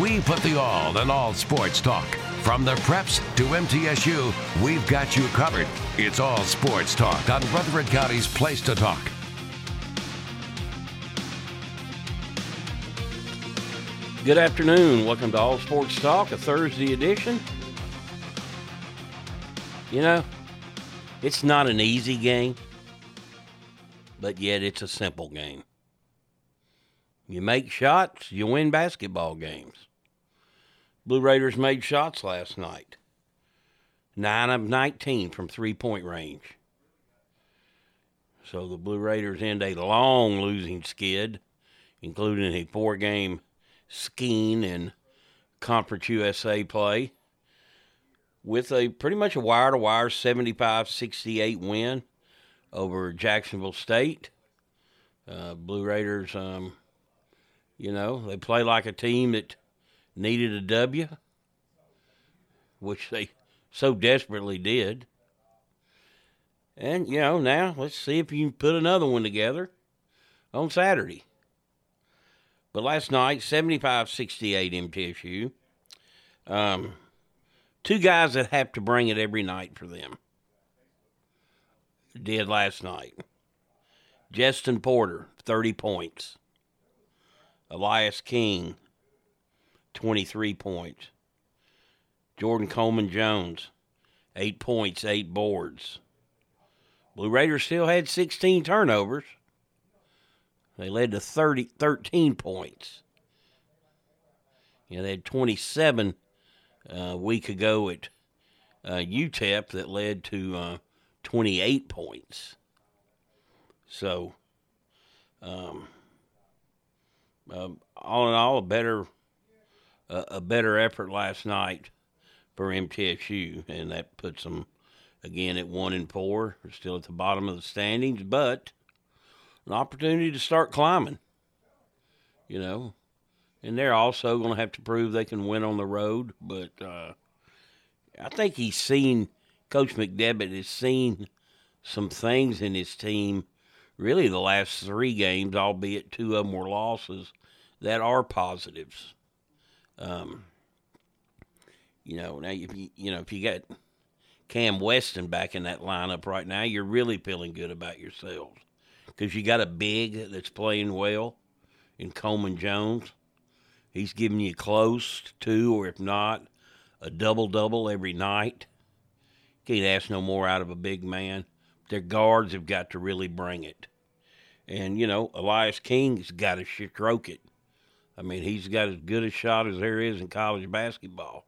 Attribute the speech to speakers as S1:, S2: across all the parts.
S1: We put the all in all sports talk. From the preps to MTSU, we've got you covered. It's all sports talk on Rutherford County's Place to Talk.
S2: Good afternoon. Welcome to All Sports Talk, a Thursday edition. You know, it's not an easy game, but yet it's a simple game. You make shots, you win basketball games. Blue Raiders made shots last night. 9 of 19 from three point range. So the Blue Raiders end a long losing skid, including a four game skiing in Conference USA play, with a pretty much a wire to wire 75 68 win over Jacksonville State. Uh, Blue Raiders, um, you know, they play like a team that needed a W, which they so desperately did. And, you know, now let's see if you can put another one together on Saturday. But last night, 75 68 MTSU. Um, two guys that have to bring it every night for them did last night. Jestin Porter, 30 points. Elias King, 23 points. Jordan Coleman Jones, 8 points, 8 boards. Blue Raiders still had 16 turnovers. They led to 30, 13 points. You know, they had 27 uh, a week ago at uh, UTEP that led to uh, 28 points. So, um, um, all in all, a better a, a better effort last night for MTSU, and that puts them again at one and four. They're still at the bottom of the standings, but an opportunity to start climbing. You know, and they're also going to have to prove they can win on the road. But uh, I think he's seen Coach McDevitt has seen some things in his team. Really, the last three games, albeit two of them were losses, that are positives. Um, you know, now if you you know if you got Cam Weston back in that lineup right now, you're really feeling good about yourselves because you got a big that's playing well in Coleman Jones. He's giving you close to, or if not, a double double every night. Can't ask no more out of a big man. Their guards have got to really bring it. And, you know, Elias King's got to stroke it. I mean, he's got as good a shot as there is in college basketball.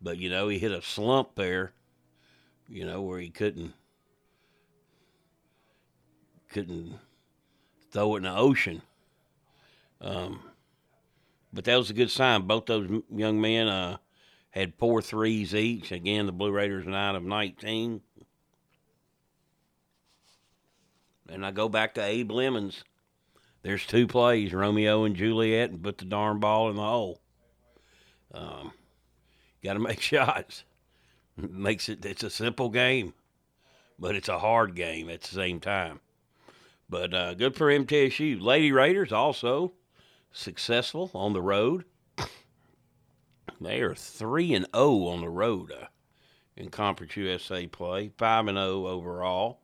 S2: But, you know, he hit a slump there, you know, where he couldn't couldn't throw it in the ocean. Um, but that was a good sign. Both those young men uh, had four threes each. Again, the Blue Raiders nine of nineteen. And I go back to Abe Lemons. There's two plays, Romeo and Juliet, and put the darn ball in the hole. Um, Got to make shots. Makes it. It's a simple game, but it's a hard game at the same time. But uh, good for MTSU. Lady Raiders also successful on the road. They are three and zero on the road uh, in Conference USA play. Five and zero overall.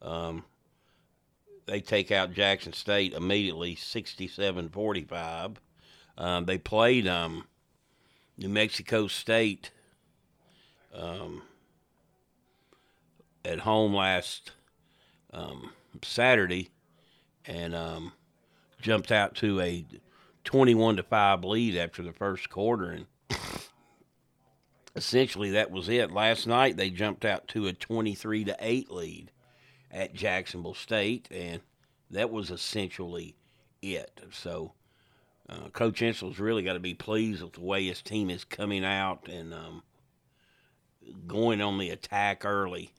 S2: Um, they take out Jackson State immediately, 67-45. Um, they played um, New Mexico State um, at home last um, Saturday and um, jumped out to a 21 to 5 lead after the first quarter and essentially that was it. Last night they jumped out to a 23 to 8 lead at Jacksonville State and that was essentially it. So uh, Coach Insell's really got to be pleased with the way his team is coming out and um, going on the attack early.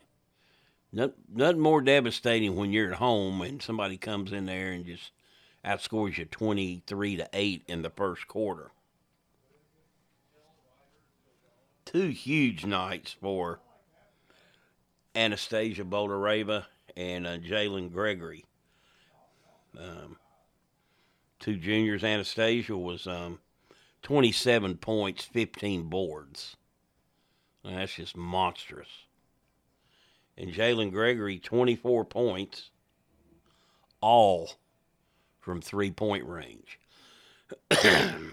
S2: Not, nothing more devastating when you're at home and somebody comes in there and just outscores you 23 to 8 in the first quarter. Two huge nights for Anastasia Boldyreva and uh, Jalynn Gregory. Um, two juniors. Anastasia was um, 27 points, 15 boards. That's just monstrous. And Jalynn Gregory, 24 points, all from three point range.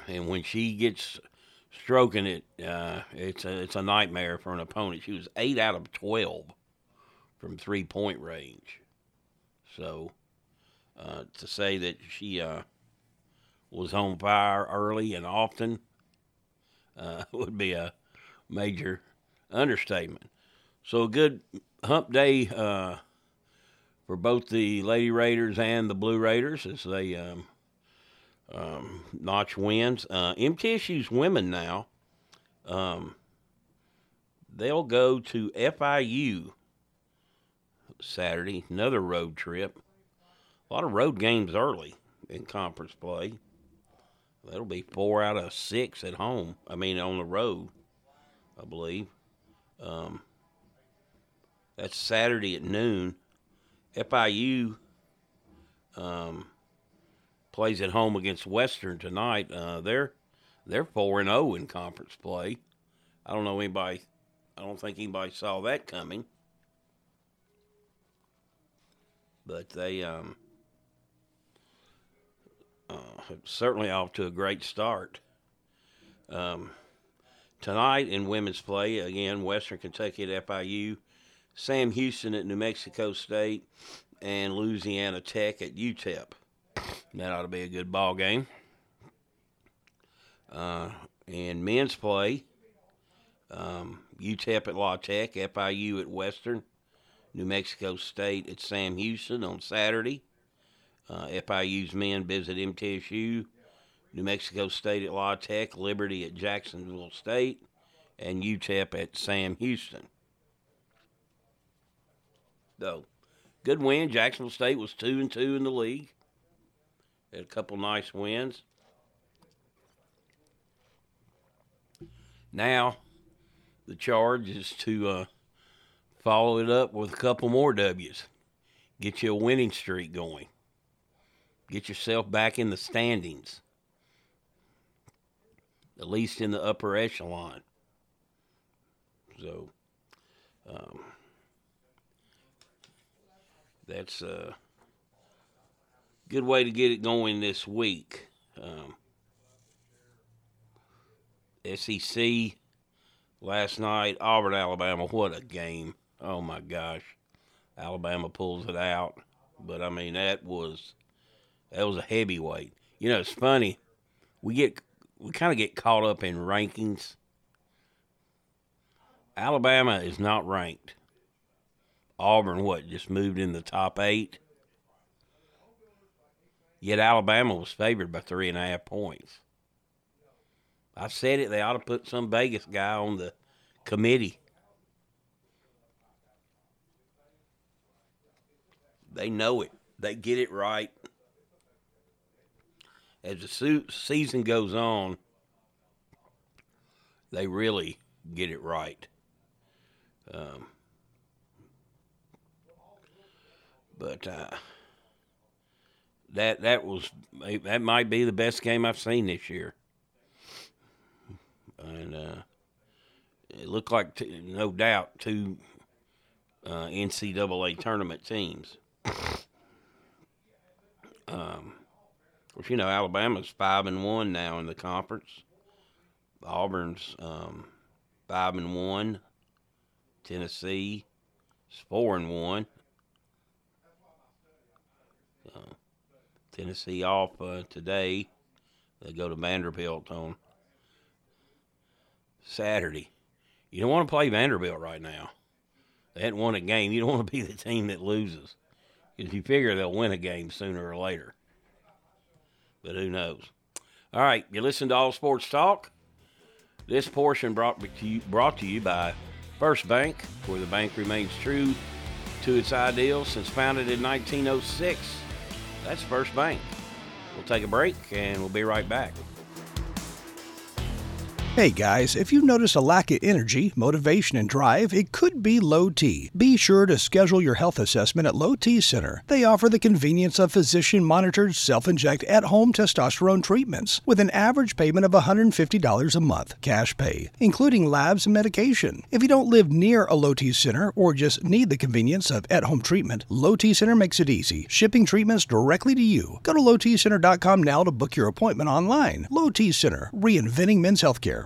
S2: and when she gets stroking it, uh, it's a it's a nightmare for an opponent. She was eight out of twelve from three point range. So uh, to say that she uh, was on fire early and often uh, would be a major understatement. So a good hump day uh, for both the Lady Raiders and the Blue Raiders as they um, um, notch wins. Uh, MTSU's women now, um, they'll go to FIU Saturday, another road trip. A lot of road games early in conference play. That'll be four out of six at home. I mean, on the road, I believe. Um, that's Saturday at noon. FIU um, plays at home against Western tonight. Uh, they're they're four and zero oh in conference play. I don't know anybody. I don't think anybody saw that coming. But they um, uh, certainly off to a great start. Um, tonight in women's play, again, Western Kentucky at FIU, Sam Houston at New Mexico State, and Louisiana Tech at UTEP. That ought to be a good ball game. Uh, in men's play, um, UTEP at La Tech, FIU at Western, New Mexico State at Sam Houston on Saturday. Uh, FIU's men visit MTSU, New Mexico State at La Tech, Liberty at Jacksonville State, and UTEP at Sam Houston. Though, good win. Jacksonville State was two and two in the league. Had a couple nice wins. Now, the charge is to uh, follow it up with a couple more W's. Get you a winning streak going. Get yourself back in the standings, at least in the upper echelon. So, um, that's a good way to get it going this week. Um, SEC last night, Auburn, Alabama. What a game! Oh my gosh, Alabama pulls it out. But I mean, that was that was a heavyweight. You know, it's funny. We get we kind of get caught up in rankings. Alabama is not ranked. Auburn, what, just moved in the top eight? Yet Alabama was favored by three and a half points. I said it, they ought to put some Vegas guy on the committee. They know it, they get it right as the season goes on, they really get it right. Um, but uh, that that was that might be the best game I've seen this year, and uh, it looked like t- no doubt two uh, NCAA tournament teams. Um, course, you know Alabama's five and one now in the conference. Auburn's um, five and one. Tennessee It's four and one. Uh, Tennessee off uh, today. They go to Vanderbilt on Saturday. You don't want to play Vanderbilt right now. They hadn't won a game. You don't want to be the team that loses because you figure they'll win a game sooner or later. But who knows? All right, you listen to All Sports Talk. This portion brought to you, brought to you by First Bank, where the bank remains true to its ideals since founded in 1906. That's First Bank. We'll take a break and we'll be right back.
S3: Hey guys, if you notice a lack of energy, motivation, and drive, it could be low T. Be sure to schedule your health assessment at Low T Center. They offer the convenience of physician monitored, self inject at home testosterone treatments with an average payment of $150 a month, cash pay, including labs and medication. If you don't live near a Low T Center or just need the convenience of at home treatment, Low T Center makes it easy, shipping treatments directly to you. Go to lowtcenter.com now to book your appointment online. Low T Center, reinventing men's healthcare.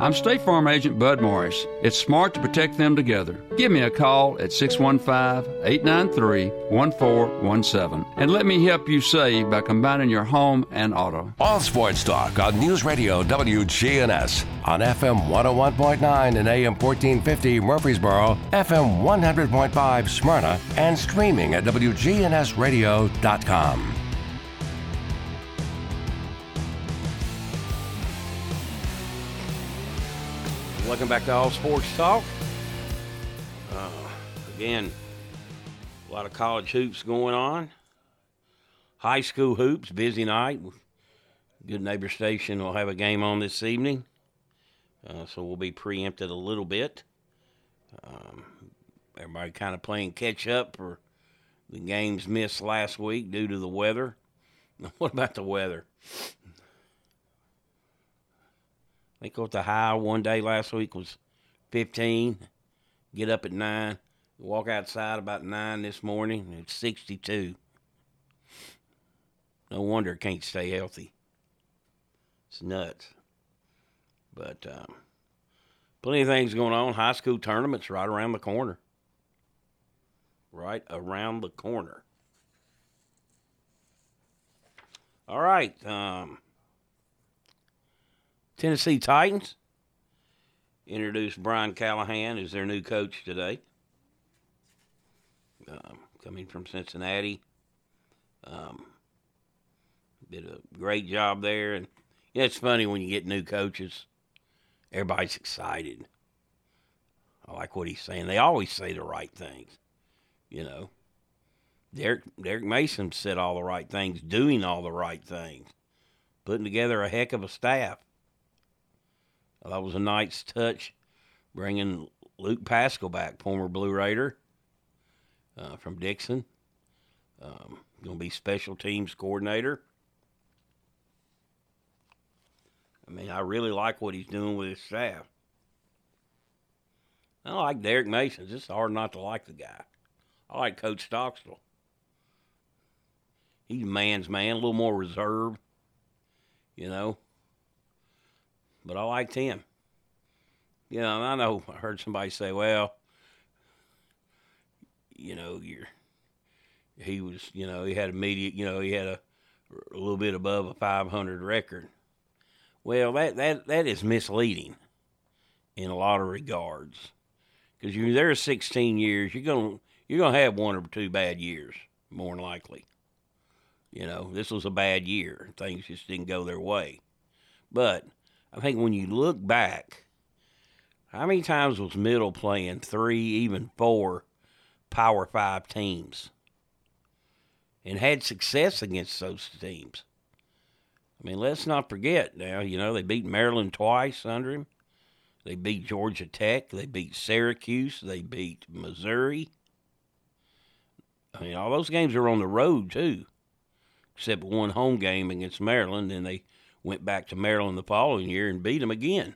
S4: I'm State Farm Agent Bud Morris. It's smart to protect them together. Give me a call at 615 893 1417 and let me help you save by combining your home and auto.
S1: All Sports Talk on News Radio WGNS on FM 101.9 and AM 1450 Murfreesboro, FM 100.5 Smyrna, and streaming at WGNSradio.com.
S2: Welcome back to All Sports Talk. Uh, again, a lot of college hoops going on. High school hoops, busy night. Good Neighbor Station will have a game on this evening, uh, so we'll be preempted a little bit. Um, everybody kind of playing catch up for the games missed last week due to the weather. What about the weather? I what the high one day last week was 15. Get up at 9. Walk outside about 9 this morning. It's 62. No wonder it can't stay healthy. It's nuts. But um, plenty of things going on. High school tournaments right around the corner. Right around the corner. All right. Um, Tennessee Titans introduced Brian Callahan as their new coach today. Um, coming from Cincinnati. Um, did a great job there. And yeah, it's funny when you get new coaches, everybody's excited. I like what he's saying. They always say the right things, you know. Derek Derek Mason said all the right things, doing all the right things, putting together a heck of a staff. That was a nice touch, bringing Luke Pascal back, former Blue Raider uh, from Dixon. Um, going to be special teams coordinator. I mean, I really like what he's doing with his staff. I like Derek Mason. It's hard not to like the guy. I like Coach Stockstill. He's a man's man, a little more reserved, you know. But I liked him. You know, I know I heard somebody say, well, you know, you're he was, you know, he had a media, you know, he had a, a little bit above a 500 record. Well, that that that is misleading in a lot of regards, because you're there 16 years, you're gonna you're gonna have one or two bad years, more than likely. You know, this was a bad year. Things just didn't go their way. But I think when you look back, how many times was Middle playing three, even four Power Five teams? and had success against those teams. I mean, let's not forget now, you know, they beat Maryland twice under him. They beat Georgia Tech. They beat Syracuse. They beat Missouri. I mean, all those games are on the road, too, except one home game against Maryland. and they went back to Maryland the following year and beat them again.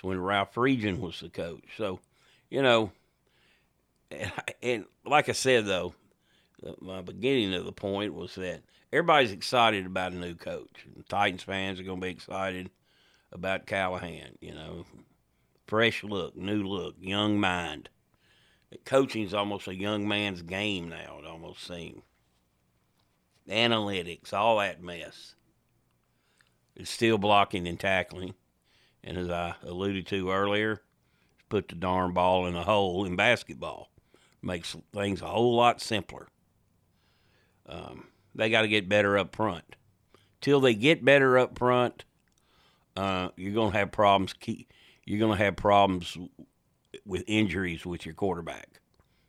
S2: So when Ralph Friedgen was the coach. So, you know, and like I said, though, my beginning of the point was that everybody's excited about a new coach. And Titans fans are going to be excited about Callahan. You know, fresh look, new look, young mind. Coaching's almost a young man's game now. It almost seems. Analytics, all that mess. It's still blocking and tackling, and as I alluded to earlier, put the darn ball in a hole in basketball makes things a whole lot simpler. Um, they got to get better up front. Till they get better up front, uh, you're to have problems. You're going to have problems with injuries with your quarterback,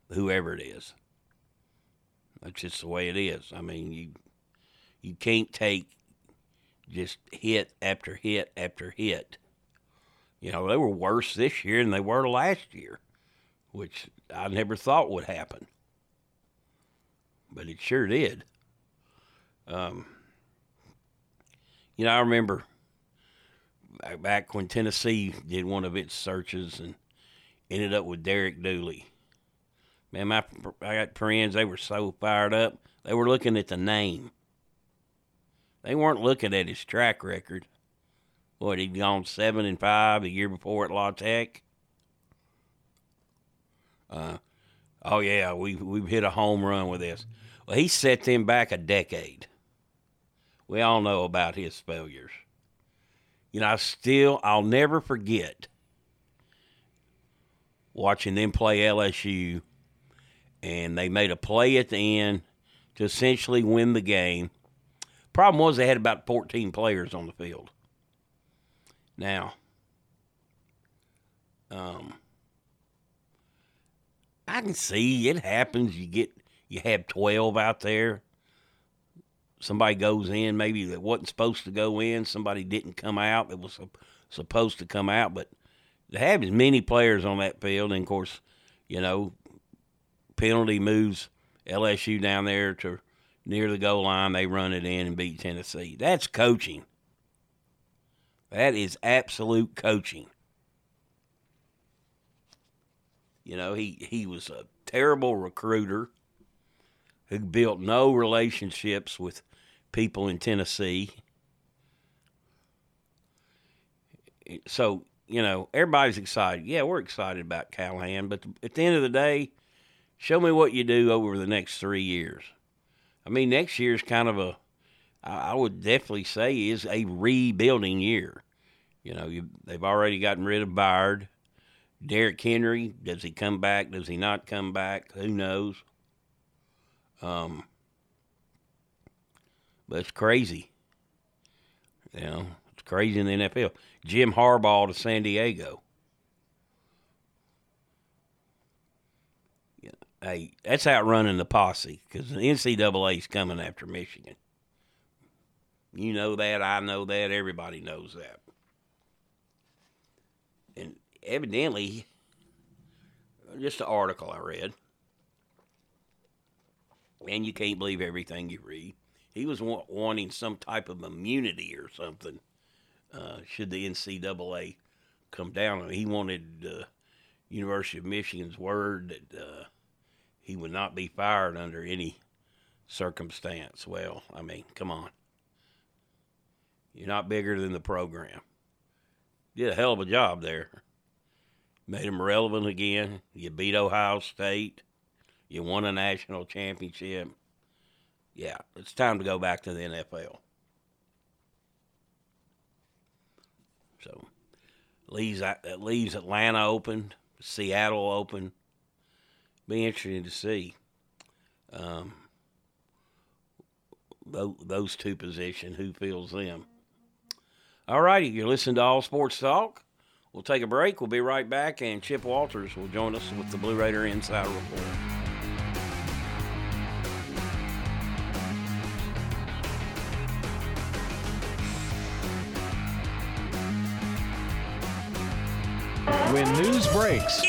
S2: whoever it is. That's just the way it is. I mean, you you can't take just hit after hit after hit. You know, they were worse this year than they were last year which I never thought would happen. But it sure did. Um, you know, I remember back when Tennessee did one of its searches and ended up with Derek Dooley. Man, my I got friends. They were so fired up. They were looking at the name. They weren't looking at his track record. What he'd gone seven and five the year before at La Tech. Uh, oh yeah, we we've hit a home run with this. Well, he set them back a decade. We all know about his failures. You know, I still I'll never forget watching them play LSU, and they made a play at the end to essentially win the game. Problem was they had about 14 players on the field. Now, um, I can see it happens. You get you have twelve out there. Somebody goes in, maybe that wasn't supposed to go in. Somebody didn't come out that was supposed to come out. But to have as many players on that field, and of course, you know, penalty moves LSU down there to near the goal line. They run it in and beat Tennessee. That's coaching. That is absolute coaching. You know, he, he was a terrible recruiter who built no relationships with people in Tennessee. So, you know, everybody's excited. Yeah, we're excited about Callahan, but at the end of the day, show me what you do over the next three years. I mean, next year's kind of a, I would definitely say, is a rebuilding year. You know, you, they've already gotten rid of Byard. Derrick Henry, does he come back? Does he not come back? Who knows? Um, but it's crazy. You know, it's crazy in the NFL. Jim Harbaugh to San Diego. Hey, that's outrunning the posse because the NCAA is coming after Michigan. You know that. I know that. Everybody knows that. And evidently, just an article I read, and you can't believe everything you read. He was wa- wanting some type of immunity or something. Uh, should the NCAA come down, he wanted uh, University of Michigan's word that uh, he would not be fired under any circumstance. Well, I mean, come on. You're not bigger than the program. did a hell of a job there. Made them relevant again. You beat Ohio State. You won a national championship. Yeah, it's time to go back to the NFL. So leaves that uh, leaves Atlanta open, Seattle open. Be interesting to see um, those two positions who fills them. All righty, you're listening to All Sports Talk. We'll take a break. We'll be right back, and Chip Walters will join us with the Blue Raider Insider Report.
S5: When news breaks,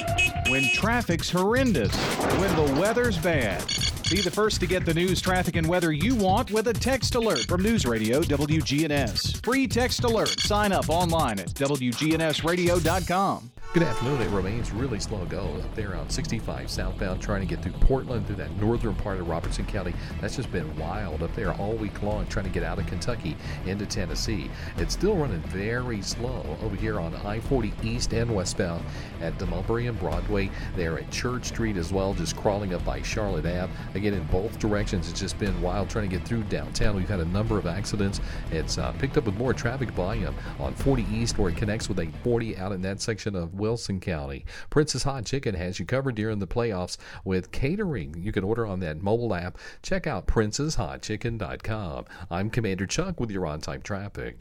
S5: when traffic's horrendous, when the weather's bad. Be the first to get the news, traffic, and weather you want with a text alert from News Radio WGNS. Free text alert. Sign up online at WGNSradio.com.
S6: Good afternoon. It remains really slow go up there on 65 southbound, trying to get through Portland through that northern part of Robertson County. That's just been wild up there all week long, trying to get out of Kentucky into Tennessee. It's still running very slow over here on I 40 east and westbound at Mulberry and Broadway. There at Church Street as well, just crawling up by Charlotte Ave. Again, in both directions, it's just been wild trying to get through downtown. We've had a number of accidents. It's uh, picked up with more traffic volume on 40 east where it connects with a 40 out in that section of Wilson County. Prince's Hot Chicken has you covered during the playoffs with catering. You can order on that mobile app. Check out princeshotchicken.com. I'm Commander Chuck with your on time traffic.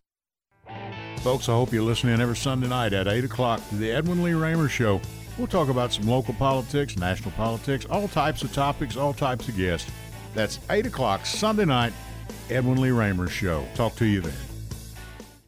S7: Folks, I hope you're listening every Sunday night at 8 o'clock to the Edwin Lee Raymer Show. We'll talk about some local politics, national politics, all types of topics, all types of guests. That's 8 o'clock Sunday night, Edwin Lee Raymer Show. Talk to you then.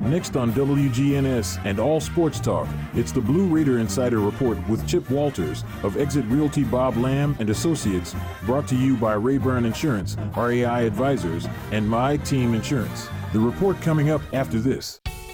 S8: Next on WGNS and All Sports Talk, it's the Blue Raider Insider Report with Chip Walters of Exit Realty Bob Lamb and Associates, brought to you by Rayburn Insurance, RAI Advisors, and My Team Insurance. The report coming up after this.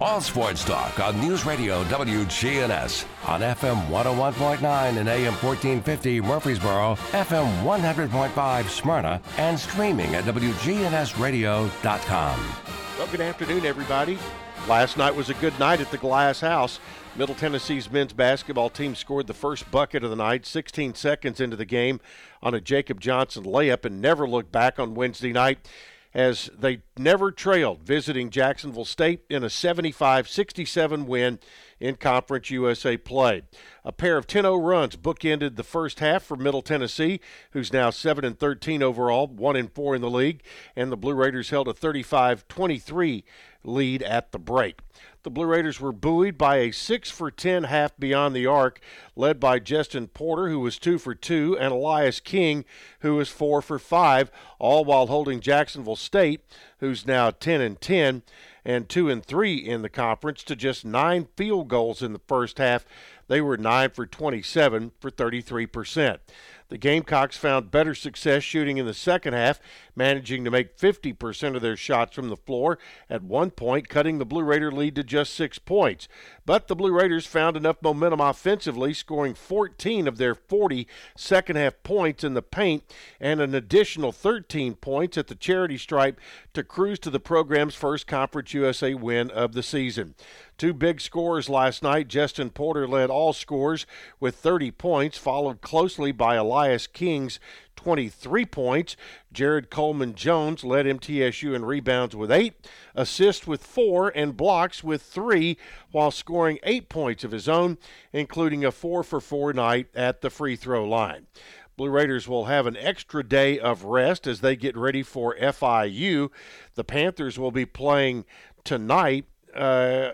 S1: All Sports Talk on News Radio WGNS on FM 101.9 and AM 1450 Murfreesboro, FM 100.5 Smyrna, and streaming at WGNSradio.com.
S9: Well, good afternoon, everybody. Last night was a good night at the Glass House. Middle Tennessee's men's basketball team scored the first bucket of the night 16 seconds into the game on a Jacob Johnson layup and never looked back on Wednesday night as they never trailed, visiting Jacksonville State in a 75 67 win in Conference USA play. A pair of 10 0 runs bookended the first half for Middle Tennessee, who's now 7 and 13 overall, 1 and 4 in the league, and the Blue Raiders held a 35 23 lead at the break. The Blue Raiders were buoyed by a 6 for 10 half beyond the arc, led by Jestin Porter, who was 2 for 2, and Elias King, who was 4 for 5, all while holding Jacksonville State, who's now 10 and 10 and 2 and 3 in the conference, to just 9 field goals in the first half. They were 9 for 27 for 33%. The Gamecocks found better success shooting in the second half, managing to make 50% of their shots from the floor at one point, cutting the Blue Raider lead to just six points. But the Blue Raiders found enough momentum offensively, scoring 14 of their 40 second half points in the paint and an additional 13 points at the charity stripe to cruise to the program's first Conference USA win of the season. Two big scores last night. Jestin Porter led all scores with 30 points, followed closely by Elias King's 23 points. Jared Coleman Jones led MTSU in rebounds with eight, assists with four, and blocks with three, while scoring eight points of his own, including a four for four night at the free throw line. Blue Raiders will have an extra day of rest as they get ready for FIU. The Panthers will be playing tonight. Uh,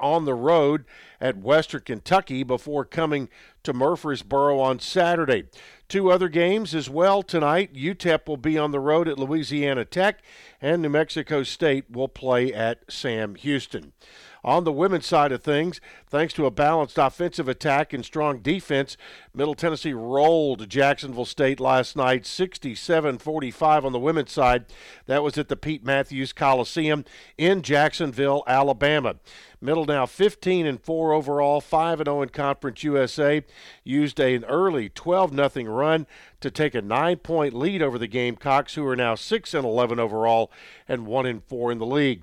S9: on the road at Western Kentucky before coming to Murfreesboro on Saturday. Two other games as well tonight. UTEP will be on the road at Louisiana Tech, and New Mexico State will play at Sam Houston. On the women's side of things, thanks to a balanced offensive attack and strong defense, Middle Tennessee rolled Jacksonville State last night 67 45 on the women's side. That was at the Pete Matthews Coliseum in Jacksonville, Alabama. Middle now 15 and 4 overall, 5 and 0 in Conference USA. Used an early 12 0 run to take a 9-point lead over the Gamecocks who are now 6 and 11 overall and 1 and 4 in the league.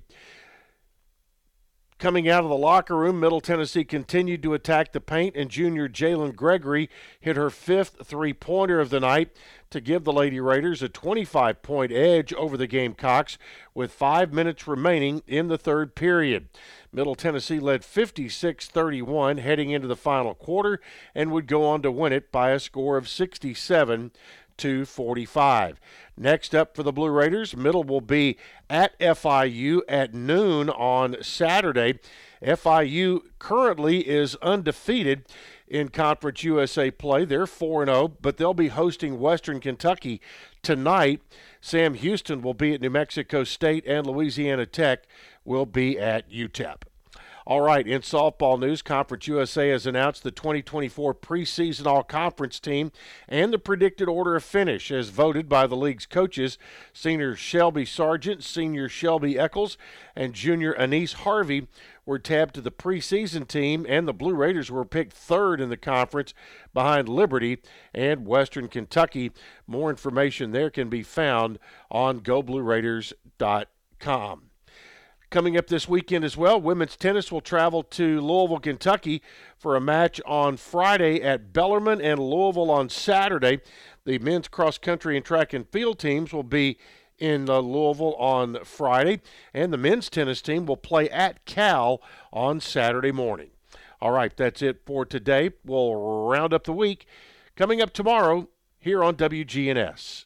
S9: Coming out of the locker room, Middle Tennessee continued to attack the paint, and junior Jalynn Gregory hit her fifth three pointer of the night to give the Lady Raiders a 25 point edge over the Gamecocks with five minutes remaining in the third period. Middle Tennessee led 56 31 heading into the final quarter and would go on to win it by a score of 67 to 45. Next up for the Blue Raiders, Middle will be at FIU at noon on Saturday. FIU currently is undefeated in Conference USA play. They're 4 0, but they'll be hosting Western Kentucky tonight. Sam Houston will be at New Mexico State, and Louisiana Tech will be at UTEP. All right, in softball news, Conference USA has announced the 2024 preseason all conference team and the predicted order of finish as voted by the league's coaches. Senior Shelby Sargent, senior Shelby Eccles, and junior Anise Harvey were tabbed to the preseason team, and the Blue Raiders were picked third in the conference behind Liberty and Western Kentucky. More information there can be found on goblueraiders.com. Coming up this weekend as well, women's tennis will travel to Louisville, Kentucky for a match on Friday at Bellarmine and Louisville on Saturday. The men's cross country and track and field teams will be in uh, Louisville on Friday, and the men's tennis team will play at Cal on Saturday morning. All right, that's it for today. We'll round up the week. Coming up tomorrow here on WGNS.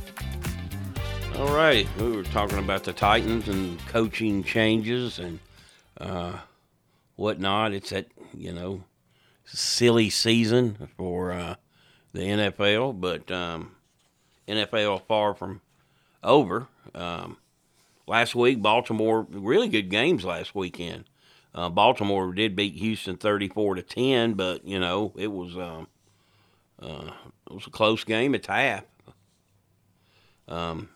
S2: All right, we were talking about the Titans and coaching changes and uh, whatnot. It's that you know silly season for uh, the NFL, but um, NFL far from over. Um, last week, Baltimore really good games last weekend. Uh, Baltimore did beat Houston thirty-four to ten, but you know it was um, uh, it was a close game at half. Um,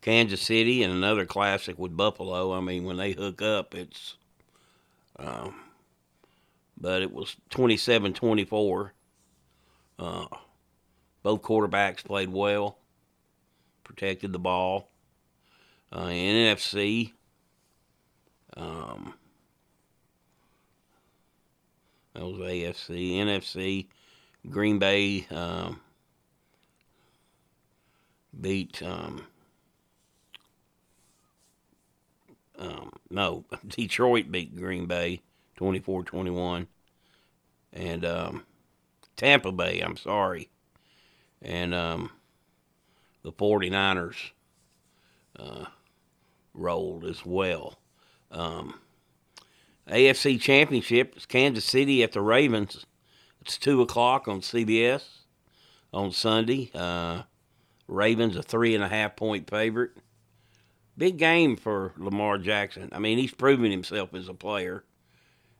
S2: Kansas City and another classic with Buffalo. I mean, when they hook up, it's. Um, but it was 27 24. Uh, both quarterbacks played well, protected the ball. Uh, NFC, um, that was AFC. NFC, Green Bay um, beat. Um, um, no, Detroit beat Green Bay 24 21. And um, Tampa Bay, I'm sorry. And um, the 49ers uh, rolled as well. Um, AFC Championship is Kansas City at the Ravens. It's 2 o'clock on CBS on Sunday. Uh, Ravens a three and a half point favorite big game for Lamar Jackson. I mean, he's proven himself as a player.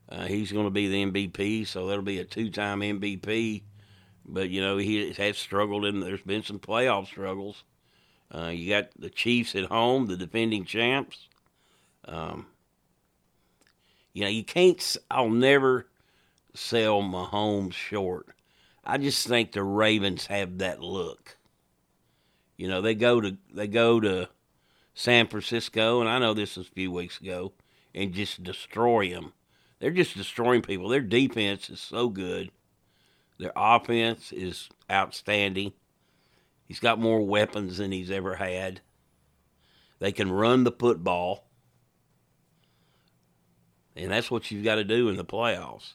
S2: Uh, he's going to be the MVP, so that'll be a two-time MVP. But you know, he has struggled, and there's been some playoff struggles. Uh, you got the Chiefs at home, the defending champs. Um, you know, you can't. I'll never sell Mahomes short. I just think the Ravens have that look. You know, they go to they go to San Francisco, and I know this was a few weeks ago, and just destroy them. They're just destroying people. Their defense is so good. Their offense is outstanding. He's got more weapons than he's ever had. They can run the football. And that's what you've got to do in the playoffs.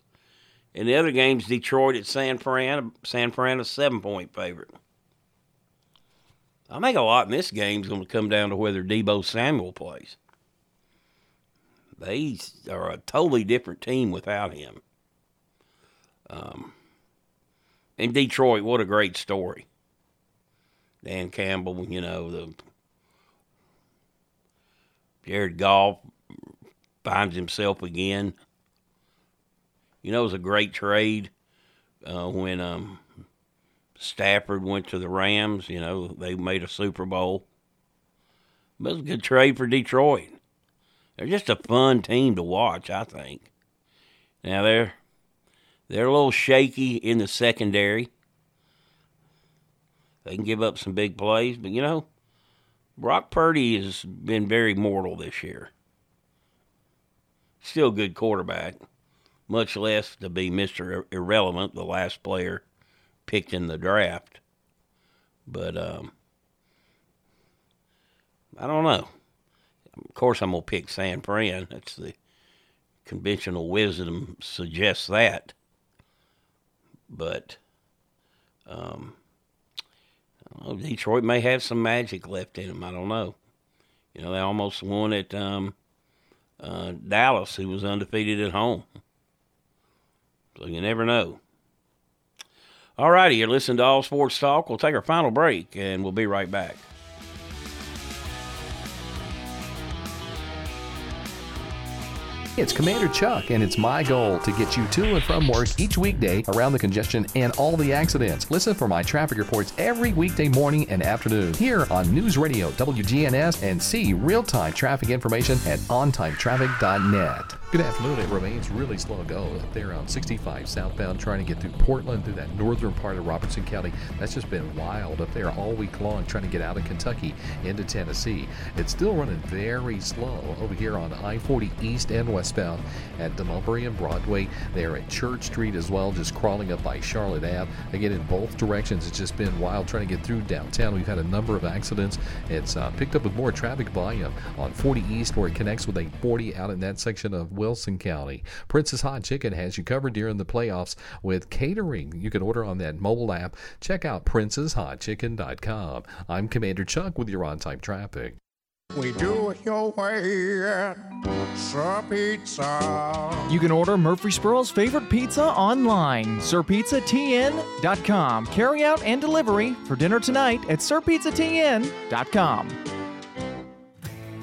S2: In the other games, Detroit at San Fran, San Fran a seven point favorite. I think a lot in this game is going to come down to whether Deebo Samuel plays. They are a totally different team without him. Um, in Detroit, what a great story. Dan Campbell, you know, the Jared Goff finds himself again. You know, it was a great trade uh, when um, Stafford went to the Rams. You know, they made a Super Bowl. But it was a good trade for Detroit. They're just a fun team to watch, I think. Now they're they're a little shaky in the secondary. They can give up some big plays, but you know, Brock Purdy has been very mortal this year. Still a good quarterback, much less to be Mr. Irrelevant, the last player picked in the draft. But um, I don't know. Of course, I'm gonna pick San Fran. That's the conventional wisdom suggests that. But um, know, Detroit may have some magic left in them. I don't know. You know, they almost won at um, uh, Dallas, who was undefeated at home. So you never know. All righty, you're listening to All Sports Talk. We'll take our final break and we'll be right back.
S6: It's Commander Chuck, and it's my goal to get you to and from work each weekday around the congestion and all the accidents. Listen for my traffic reports every weekday morning and afternoon here on News Radio WGNS and see real time traffic information at ontimetraffic.net. Good afternoon. It remains really slow going up there on 65 southbound, trying to get through Portland through that northern part of Robertson County. That's just been wild up there all week long, trying to get out of Kentucky into Tennessee. It's still running very slow over here on I 40 east and westbound at Mulberry and Broadway. There at Church Street as well, just crawling up by Charlotte Ave. Again, in both directions, it's just been wild trying to get through downtown. We've had a number of accidents. It's uh, picked up with more traffic volume on 40 east where it connects with a 40 out in that section of Wilson County. Prince's Hot Chicken has you covered during the playoffs with catering. You can order on that mobile app. Check out princeshotchicken.com. I'm Commander Chuck with your on time traffic.
S10: We do it your way at Sir Pizza.
S11: You can order Murfreesboro's favorite pizza online, sirpizzatn.com. Carry out and delivery for dinner tonight at sirpizzatn.com.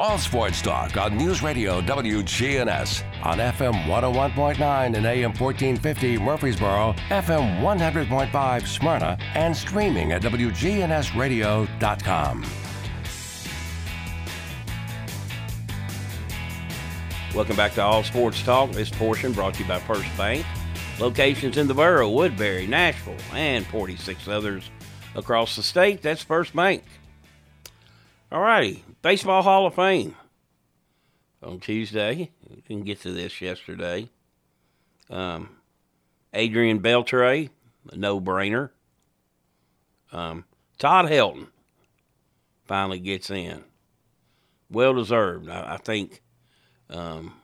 S1: All sports talk on News Radio WGNS on FM 101.9 and AM 1450 Murfreesboro, FM 100.5 Smyrna, and streaming at WGNSradio.com.
S2: Welcome back to All Sports Talk. This portion brought to you by First Bank. Locations in the borough, Woodbury, Nashville, and 46 others across the state. That's First Bank. All righty, Baseball Hall of Fame on Tuesday. We didn't get to this yesterday. Um, Adrian Beltre, a no-brainer. Um, Todd Helton finally gets in. Well deserved. I, I think um,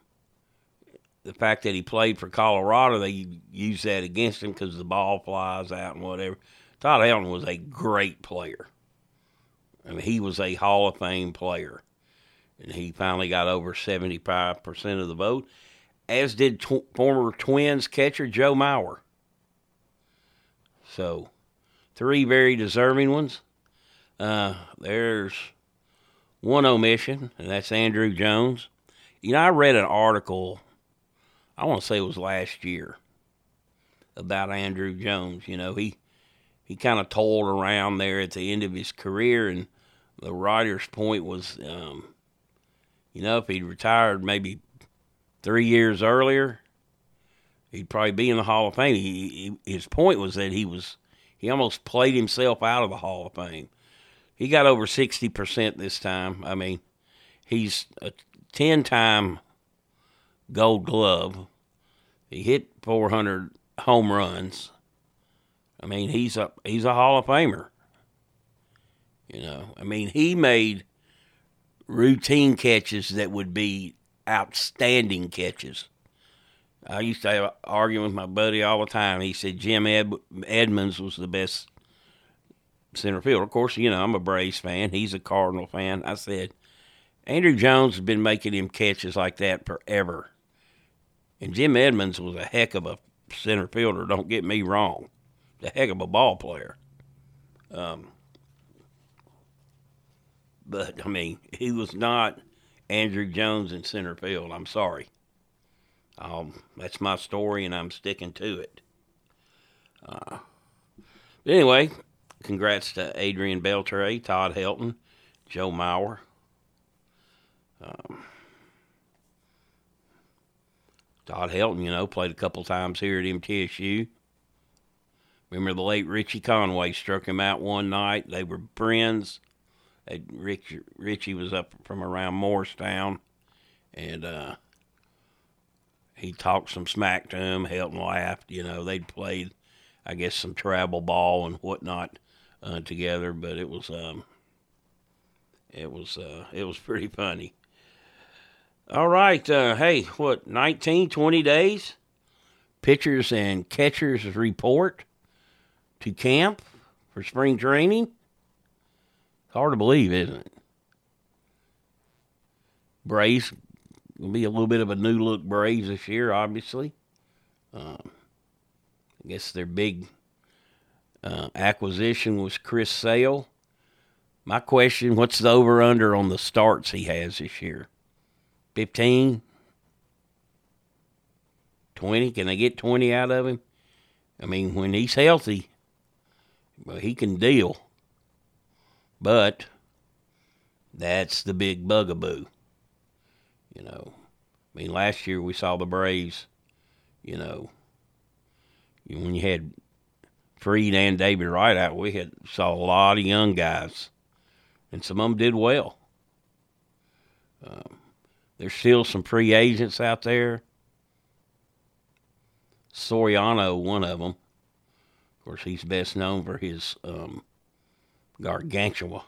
S2: the fact that he played for Colorado, they use that against him because the ball flies out and whatever. Todd Helton was a great player. Mean, he was a Hall of Fame player. And he finally got over 75% of the vote, as did tw- former Twins catcher Joe Mauer. So, three very deserving ones. Uh, there's one omission, and that's Andruw Jones. You know, I read an article, I want to say it was last year, about Andruw Jones. You know, he he kind of toiled around there at the end of his career, and the writer's point was, um, you know, if he'd retired maybe three years earlier, he'd probably be in the Hall of Fame. He, he, his point was that he was he almost played himself out of the Hall of Fame. He got over sixty percent this time. I mean, he's a ten-time Gold Glove. He hit four hundred home runs. I mean, he's a he's a Hall of Famer. You know, I mean, he made routine catches that would be outstanding catches. I used to have, argue with my buddy all the time. He said Jim Ed, Edmonds was the best center fielder. Of course, you know, I'm a Braves fan. He's a Cardinal fan. I said, Andruw Jones has been making him catches like that forever. And Jim Edmonds was a heck of a center fielder, don't get me wrong. A heck of a ball player. Um, but I mean, he was not Andruw Jones in center field. I'm sorry. Um, that's my story, and I'm sticking to it. Uh, but anyway, congrats to Adrian Beltre, Todd Helton, Joe Mauer. Um, Todd Helton, you know, played a couple times here at MTSU. Remember the late Richie Conway struck him out one night. They were friends. Rich, Richie was up from around Morristown, and uh, he talked some smack to him, helped him laugh. You know, they'd played, I guess, some travel ball and whatnot uh, together, but it was um, it was uh, it was pretty funny. All right, uh, hey, what 19, 20 days? Pitchers and catchers report to camp for spring training. Hard to believe, isn't it? Braves will be a little bit of a new look Braves this year, obviously. Um, I guess their big uh, acquisition was Chris Sale. My question: What's the over under on the starts he has this year? 15, 20? Can they get 20 out of him? I mean, when he's healthy, well, he can deal. But that's the big bugaboo. You know, I mean, last year we saw the Braves, you know, when you had Fried and David Wright out, we had saw a lot of young guys, and some of them did well. Um, there's still some free agents out there. Soriano, one of them. Of course, he's best known for his um, gargantuan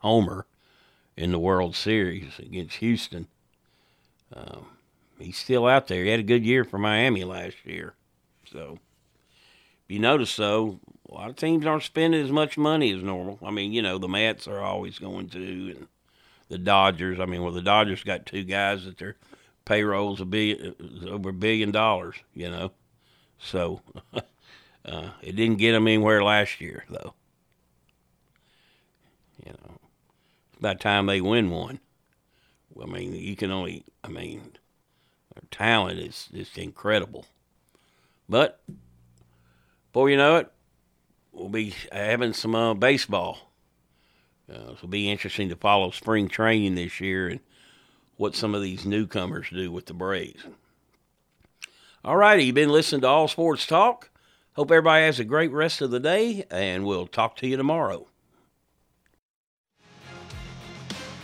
S2: homer in the World Series against Houston. Um, he's still out there. He had a good year for Miami last year. So, if you notice, though, a lot of teams aren't spending as much money as normal. I mean, you know, the Mets are always going to, and the Dodgers. I mean, well, the Dodgers got two guys that their payrolls a billion, over a billion dollars. You know, so uh, it didn't get them anywhere last year, though. You know, by the time they win one, I mean, you can only. I mean, their talent is just incredible. But before you know it, we'll be having some uh, baseball. Uh, it'll be interesting to follow spring training this year and what some of these newcomers do with the Braves. All righty, you've been listening to All Sports Talk. Hope everybody has a great rest of the day, and we'll talk to you tomorrow.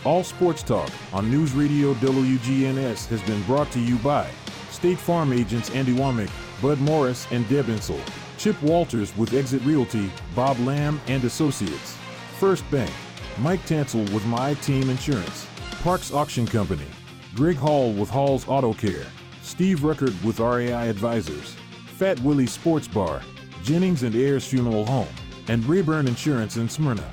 S8: All Sports Talk on News Radio WGNS has been brought to you by State Farm agents Andy Womack, Bud Morris, and Deb Insell. Chip Walters with Exit Realty, Bob Lamb and Associates. First Bank, Mike Tansel with My Team Insurance. Parks Auction Company, Greg Hall with Hall's Auto Care. Steve Record with RAI Advisors. Fat Willie Sports Bar, Jennings and Ayers Funeral Home, and Rayburn Insurance in Smyrna.